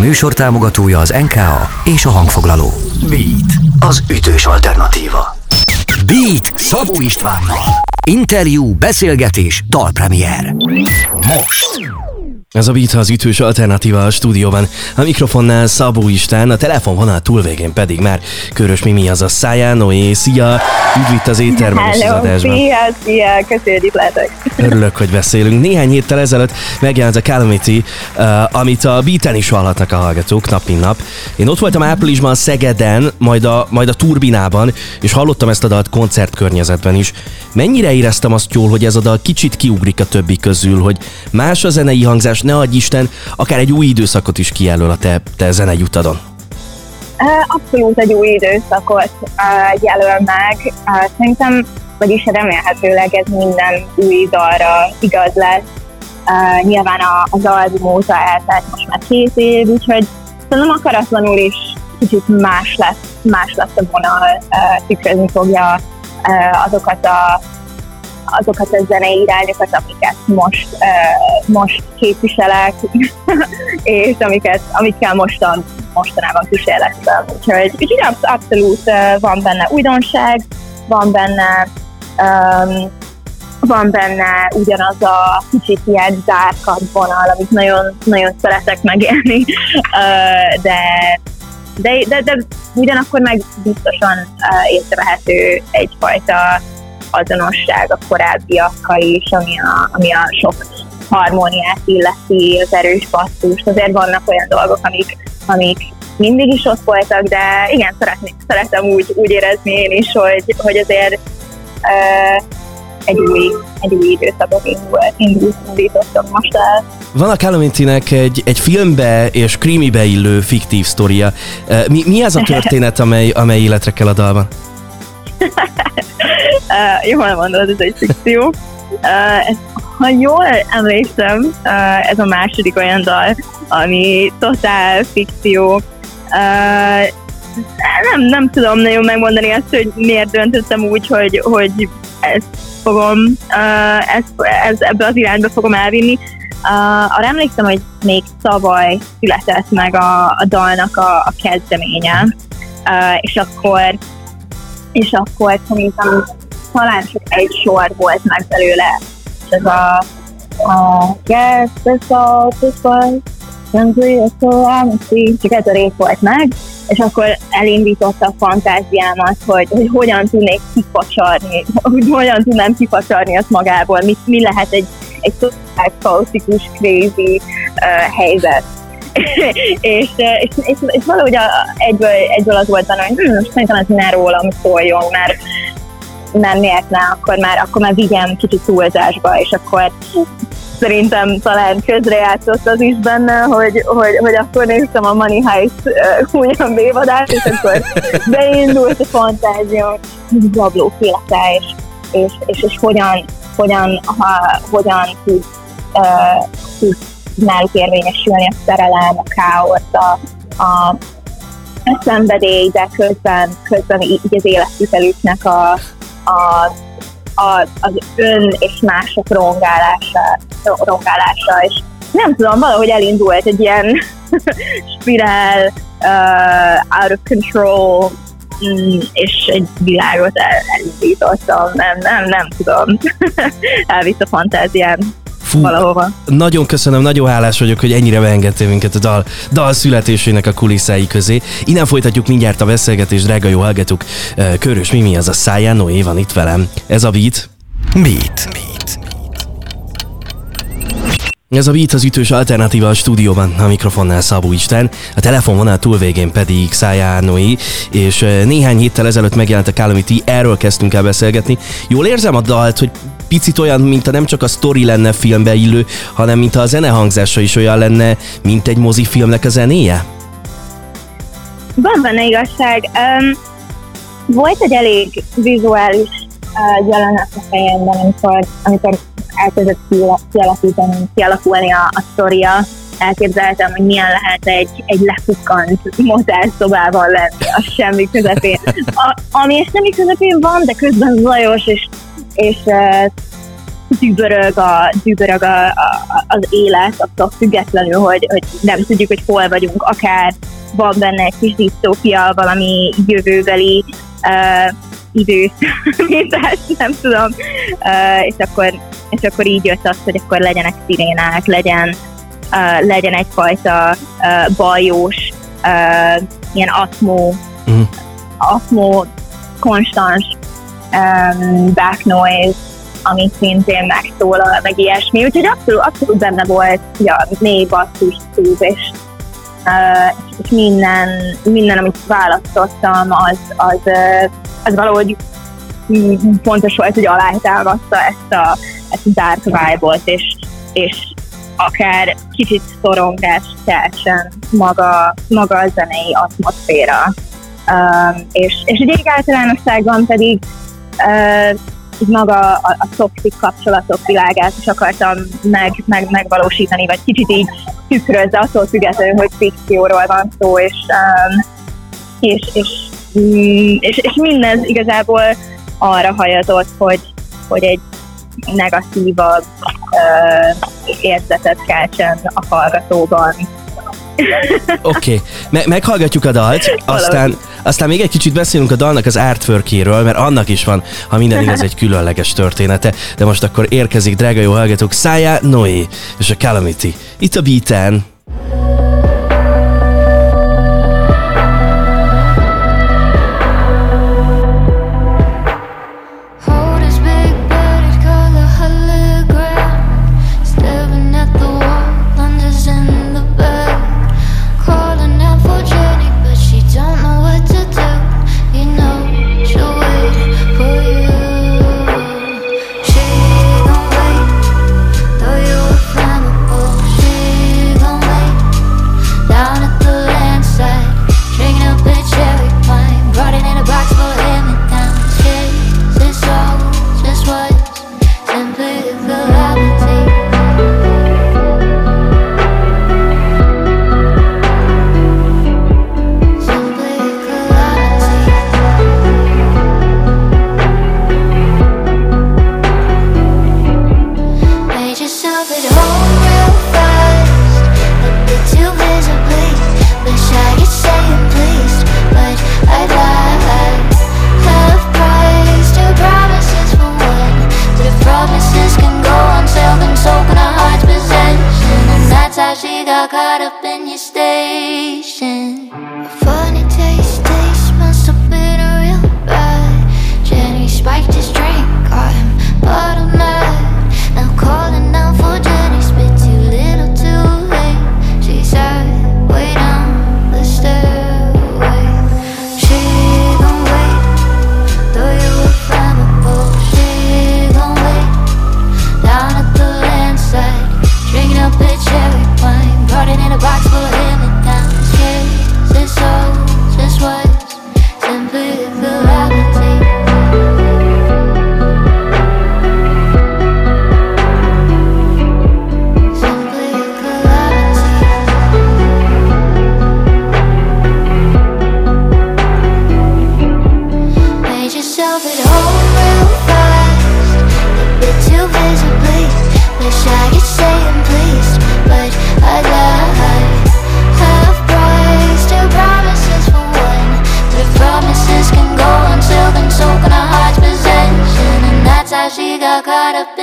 műsor támogatója az NKA és a hangfoglaló. Beat, az ütős alternatíva. Beat Szabó Istvánnal. Interjú, beszélgetés, dalpremier. Most. Ez a Beat az ütős alternatíva a stúdióban. A mikrofonnál Szabó Istán, a telefonvonal túlvégén pedig már Körös Mimi az a száján. Noé, szia! Üdv itt az éterben és az adásban. szia, szia, köszönjük lehetek. Örülök, hogy beszélünk. Néhány héttel ezelőtt megjelent a Calamity, uh, amit a beaten is hallhatnak a hallgatók nap mint nap. Én ott voltam áprilisban Szegeden, majd a, majd a Turbinában, és hallottam ezt a dalt koncertkörnyezetben is. Mennyire éreztem azt jól, hogy ez a dal kicsit kiugrik a többi közül, hogy más a zenei hangzás, és ne adj Isten, akár egy új időszakot is kijelöl a te, te zenei utadon. Abszolút egy új időszakot jelöl meg. Szerintem, vagyis remélhetőleg ez minden új dalra igaz lesz. Nyilván az album óta eltelt most már két év, úgyhogy szerintem akaratlanul is kicsit más lesz, más lesz a vonal, tükrözni fogja azokat a azokat a zenei irányokat, amiket most, most képviselek, és amiket, amikkel mostan, mostanában kísérlettem. Úgyhogy, úgyhogy abszolút van benne újdonság, van benne um, van benne ugyanaz a kicsit ilyen zárkad vonal, amit nagyon, nagyon szeretek megélni, de, de, de, de ugyanakkor meg biztosan észrevehető egyfajta azonosság a korábbiakkal is, ami a, ami a sok harmóniát illeti, az erős basszust. Azért vannak olyan dolgok, amik, amik mindig is ott voltak, de igen, szeretném, szeretem úgy, úgy érezni én is, hogy, hogy azért uh, egy új, egy új időszakot indult, indítottam most el. Van a Calamitynek egy, egy filmbe és creamybe illő fiktív sztoria. Mi, mi ez a történet, amely, amely életre kell a dalban? Uh, jól mondod, ez egy fikció. Uh, ha jól emlékszem, uh, ez a második olyan dal, ami totál fikció. Uh, nem, nem tudom nagyon megmondani azt, hogy miért döntöttem úgy, hogy, hogy ezt fogom, uh, ezt, ez, ebbe az irányba fogom elvinni. Uh, arra emlékszem, hogy még tavaly született meg a, a dalnak a, a kezdeménye, uh, és akkor és akkor szerintem talán csak egy sor volt meg belőle, és ez a, a Yes, this all, this was, csak ez a rész volt meg, és akkor elindította a fantáziámat, hogy, hogy hogyan tudnék kifacsarni, hogy hogyan tudnám kifacsarni ezt magából, mi, mi lehet egy, egy totál kaotikus, crazy uh, helyzet. és, és, és, és valahogy a, egyből, egyből az volt benne, hogy hm, szerintem ez ne rólam szóljon, mert nem miért ne, akkor már, akkor már vigyem kicsit túlzásba, és akkor szerintem talán közrejátszott az is benne, hogy, hogy, hogy akkor néztem a Money Heist uh, újabb évadát, és akkor beindult a fantázia, zabló élete, és, és, és, és hogyan, hogyan, ha, hogyan tud, uh, tud náluk érvényesülni a szerelem, a káosz, a, a, a szenvedély, de közben, közben így az életvitelüknek a, a, a, az ön és mások rongálása, rongálása, és nem tudom, valahogy elindult egy ilyen spirál, uh, out of control, mm, és egy világot el, elindítottam, nem, nem, nem tudom, elvitt a fantázián. Fú, valahova. Nagyon köszönöm, nagyon hálás vagyok, hogy ennyire beengedtél minket a dal, dal születésének a kulisszái közé. Innen folytatjuk mindjárt a beszélgetést, drága jó hallgatók. Körös Mimi az a száján, Noé van itt velem. Ez a Beat. Beat. Beat. Ez a Beat az ütős alternatíva a stúdióban, a mikrofonnál Szabó Isten, a telefonvonal túlvégén pedig Szájánoi, és néhány héttel ezelőtt megjelent a Calamity, erről kezdtünk el beszélgetni. Jól érzem a dalt, hogy picit olyan, mint a nem csak a sztori lenne filmbe illő, hanem mint a zenehangzása is olyan lenne, mint egy mozifilmnek a zenéje? Van benne igazság. Um, volt egy elég vizuális uh, jelenet a fejemben, amikor, amikor elkezdett kialakítani, kialakulni a, a sztoria, elképzeltem, hogy milyen lehet egy, egy lefukkant szobában lenni a semmi közepén. A, ami semmi közepén van, de közben zajos, és és, dübörög, a, dübörög a, a, az élet, attól függetlenül, hogy, hogy nem tudjuk, hogy hol vagyunk, akár van benne egy kis disztópia, valami jövőbeli uh, időt, mint ezt nem tudom, uh, és, akkor, és akkor így jött az, hogy akkor legyenek szirénák, legyen, uh, legyen egyfajta uh, bajós, uh, ilyen atmó, uh-huh. atmó konstans um, back noise, ami szintén megszólal, meg ilyesmi. Úgyhogy abszolút, abszolút benne volt ja, mély basszus szúv, és, uh, és minden, minden, amit választottam, az, az, uh, az valahogy fontos volt, hogy alátámaszta ezt a, ezt a dark vibe-ot, és, és akár kicsit szorongás keltsen maga, maga a zenei atmoszféra. Um, és, és egy általánosságban pedig uh, maga a, a toxic kapcsolatok világát is akartam meg, meg, megvalósítani, vagy kicsit így tükrözze, attól függetlenül, hogy fikcióról van szó, és, um, és, és, mm, és, és mindez igazából arra hajatott, hogy, hogy egy negatívabb uh, érzetet keltsen a hallgatóban. Oké, okay. Me- meghallgatjuk a dalt, aztán, aztán még egy kicsit beszélünk a dalnak az artworkéről, mert annak is van, ha minden igaz, egy különleges története. De most akkor érkezik, drága jó hallgatók, Szája Noé és a Calamity. Itt a beaten. up in your station. I got up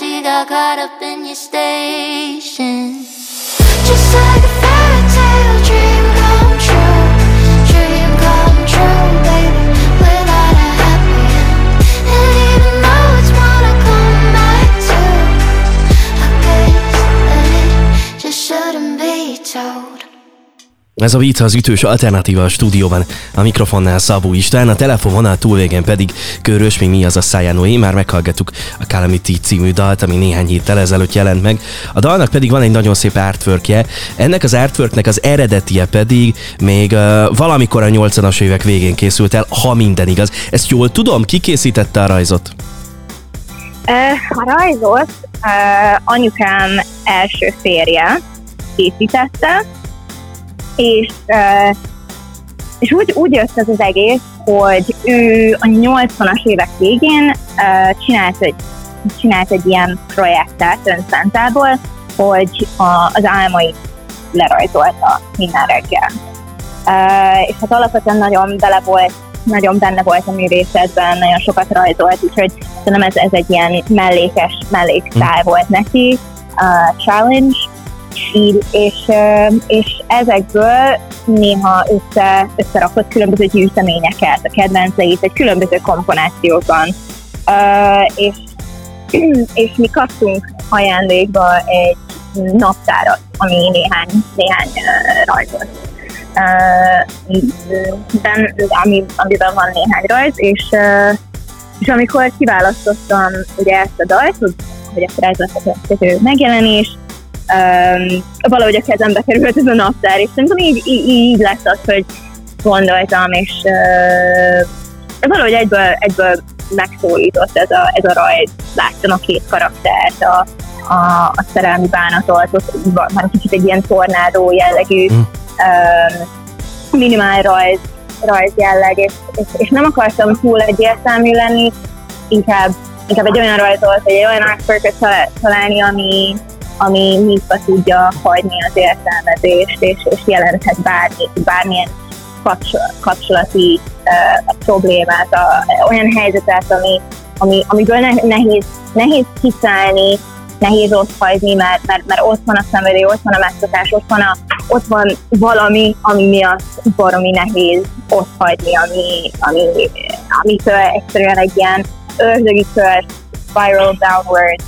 she got caught up in your state. Ez a Beat az ütős alternatíva a stúdióban. A mikrofonnál Szabó István, a telefonvonal túlvégen pedig Körös, még mi az a Szájánóé. Már meghallgattuk a Calamity című dalt, ami néhány héttel ezelőtt jelent meg. A dalnak pedig van egy nagyon szép artworkje. Ennek az artworknek az eredetie pedig még uh, valamikor a 80-as évek végén készült el, ha minden igaz. Ezt jól tudom, ki készítette a rajzot? A rajzot uh, anyukám első férje készítette, és, uh, és úgy, úgy jött ez az egész, hogy ő a 80-as évek végén uh, csinált, egy, csinált egy ilyen projektet önszentából, hogy a, az álmait lerajzolta minden reggel. Uh, és hát alapvetően nagyon bele volt nagyon benne volt a művészetben, nagyon sokat rajzolt, úgyhogy szerintem ez, ez egy ilyen mellékes mellékszál volt neki, uh, challenge, így, és, uh, és ezekből néha össze, összerakott különböző gyűjteményeket, a kedvenceit, egy különböző komponációkban. Uh, és, és mi kaptunk ajándékba egy naptárat, ami néhány, néhány uh, rajzot ben, ami, amiben van néhány rajz, és, és amikor kiválasztottam ugye ezt a dalt, hogy, hogy akkor ez lesz a megjelenés, um, valahogy a kezembe került ez a naptár, és szerintem így, így, így lesz az, hogy gondoltam, és uh, valahogy egyből, egyből megszólított ez a, ez a rajz. Láttam a két karaktert, a, a, a szerelmi bánatot, van kicsit egy ilyen tornádó jellegű mm minimál rajz, rajz jelleg, és, és, és, nem akartam túl egyértelmű lenni, inkább, inkább egy olyan rajzolt, egy olyan artwork találni, ami, ami nyitva tudja hagyni az értelmezést, és, és jelenthet bármi, bármilyen kapcsolati uh, problémát, a, olyan helyzetet, ami, ami, amiből ne, nehéz, nehéz kiszállni, nehéz ott hagyni, mert, mert, mert ott van a szenvedély, ott van a megszokás, ott van, a, ott van valami, ami miatt baromi nehéz ott hagyni, ami, ami, amitől egyszerűen egy ilyen ördögi kör, spiral downward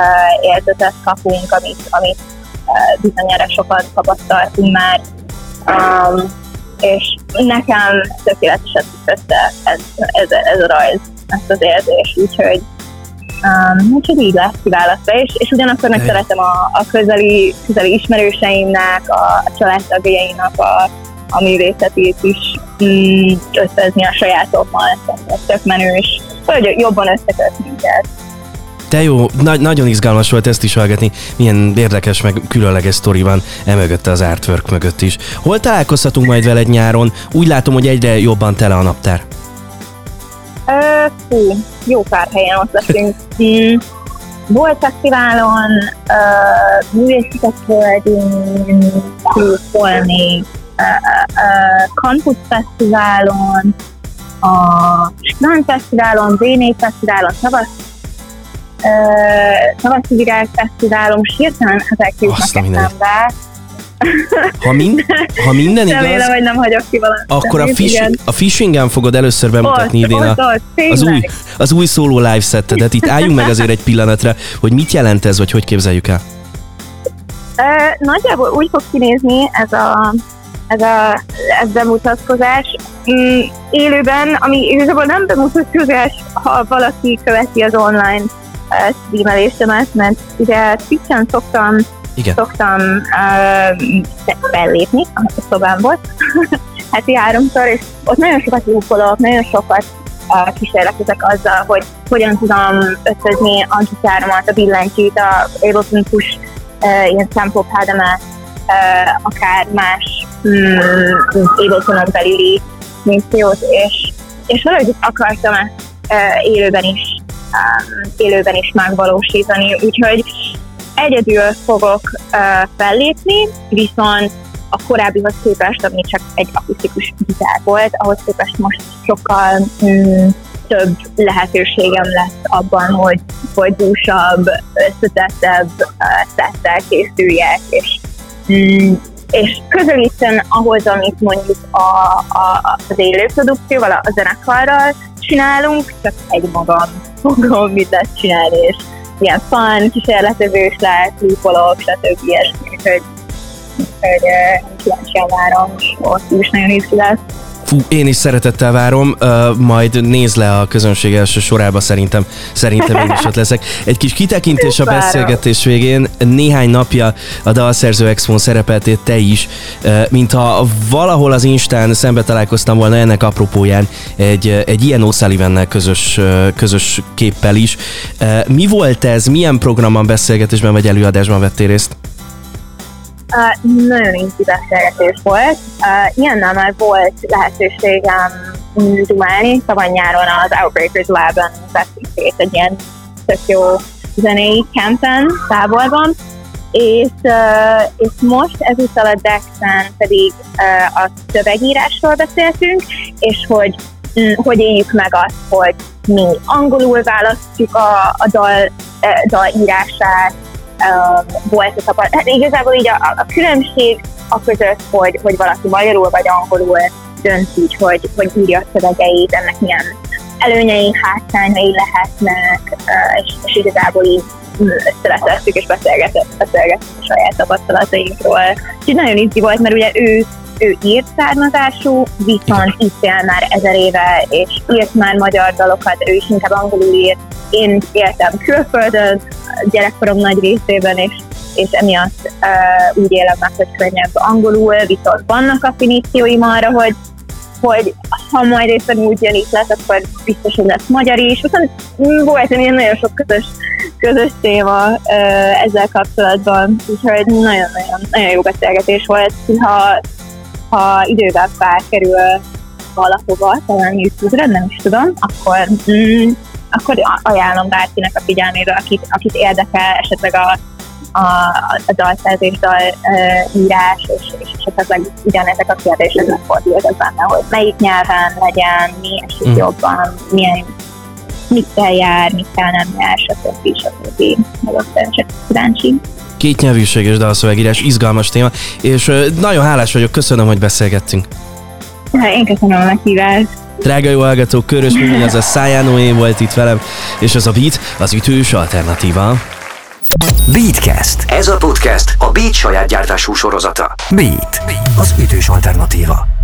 uh, érzetet kapunk, amit, amit uh, bizonyára sokat tapasztaltunk már. Um, és nekem tökéletesen össze ez, ez, ez a rajz, ezt az érzés, úgyhogy Um, úgyhogy így lesz kiválasztva, és, és ugyanakkor meg szeretem a, a közeli, közeli ismerőseimnek, a, a családtagjainak a, a művészetét is mm, összezni a sajátommal, ez tök menős, hogy jobban összeköt minket. De jó, na- nagyon izgalmas volt ezt is hallgatni, milyen érdekes, meg különleges sztori van emögött az artwork mögött is. Hol találkozhatunk majd veled nyáron? Úgy látom, hogy egyre jobban tele a naptár. Uh, fú, jó pár helyen ott leszünk. Mm. Volt fesztiválon, uh, művészetek földén, hol még, uh, uh, Campus Fesztiválon, a Strand Fesztiválon, B4 Fesztiválon, Szavasz Szavaszi Virág Fesztiválon, és hirtelen ezek jutnak eszembe. Ha, min, ha minden igaz, Remélem, hogy nem hagyok ki valamit. Akkor a, fish, a fishingen fogod először bemutatni ott, idén ott, a, ott, az, új, az új szóló live settedet. Itt álljunk meg azért egy pillanatra, hogy mit jelent ez, vagy hogy képzeljük el? Uh, nagyjából úgy fog kinézni ez a, ez a ez bemutatkozás. Mm, élőben, ami igazából nem bemutatkozás, ha valaki követi az online streamelésemet, mert ugye Twitch-en szoktam igen. szoktam uh, fellépni, a szobám volt, heti háromszor, és ott nagyon sokat lúkolok, nagyon sokat uh, kísérletezek azzal, hogy hogyan tudom összezni a gitáromat, a billentyűt, a Push uh, ilyen pademet, uh, akár más um, Abletonon belüli missziót, és, és valahogy akartam ezt uh, élőben is élőben is megvalósítani, úgyhogy Egyedül fogok fellépni, viszont a korábbihoz képest, ami csak egy akusztikus gitár volt, ahhoz képest most sokkal mm, több lehetőségem lesz abban, hogy, hogy dúsabb, összetettebb szettel készüljek, és, mm, és közelítsen ahhoz, amit mondjuk a, a, az élő produkcióval, a zenekarral csinálunk, csak egy magam fogom mit lesz csinálni, és ilyen fun, kísérletezős lehet, lúpolok, stb. Úgyhogy úgyhogy kíváncsian várom, és ott is nagyon izgi. Fú, én is szeretettel várom, uh, majd nézd le a közönség első sorába, szerintem, szerintem én is ott leszek. Egy kis kitekintés a beszélgetés végén, néhány napja a Dalszerző Expo szerepeltél te is, uh, mintha valahol az Instán szembe találkoztam volna ennek apropóján egy, egy ilyen O'Sullivannel közös, közös képpel is. Uh, mi volt ez, milyen programban, beszélgetésben vagy előadásban vettél részt? Uh, nagyon inti beszélgetés volt. Uh, ilyennel már volt lehetőségem dumálni. Tavaly nyáron az Outbreakers Lab-en részt egy ilyen tök jó zenei campen, távolban. És, uh, és most ezúttal a Dexen pedig uh, a szövegírásról beszéltünk, és hogy mm, hogy éljük meg azt, hogy mi angolul választjuk a, a dal, dal írását, volt a tapasztalat. Hát igazából így a, a különbség a között, hogy, hogy valaki magyarul vagy angolul dönt így, hogy, hogy írja a szövegeit, ennek milyen előnyei, hátrányai lehetnek, és, és igazából így összevetettük és beszélgettünk, beszélgettünk a saját tapasztalatainkról. Úgyhogy nagyon izgi volt, mert ugye ő, ő írt származású, viszont itt él már ezer éve, és írt már magyar dalokat, ő is inkább angolul írt. Én éltem külföldön, gyerekkorom nagy részében, és, és emiatt uh, úgy élem meg, hogy könnyebb angolul, viszont vannak affinícióim arra, hogy hogy ha majd éppen úgy jön itt lesz, akkor biztos, hogy lesz magyar is. Viszont volt egy nagyon sok közös, közös téma ezzel kapcsolatban, úgyhogy nagyon-nagyon nagyon jó beszélgetés volt. Ha, ha időben felkerül valahova, talán YouTube-ra, nem is tudom, akkor mm, akkor ajánlom bárkinek a figyelmébe, akit, akit érdekel esetleg a, a, a dalszerzés, dal uh, írás, és, és esetleg ugyanezek a kérdések megfordultak benne, hogy melyik nyelven legyen, mi esik mm. jobban, milyen mit kell jár, mit kell nem jár, stb. stb. Csak kíváncsi. Két nyelvűség és dalszövegírás, izgalmas téma, és nagyon hálás vagyok, köszönöm, hogy beszélgettünk. Én köszönöm a meghívást. Drága jó hallgatók, Körös Mimi, az a Szájánó volt itt velem, és az a Beat az ütős alternatíva. Beatcast. Ez a podcast a Beat saját gyártású sorozata. Beat, az ütős alternatíva.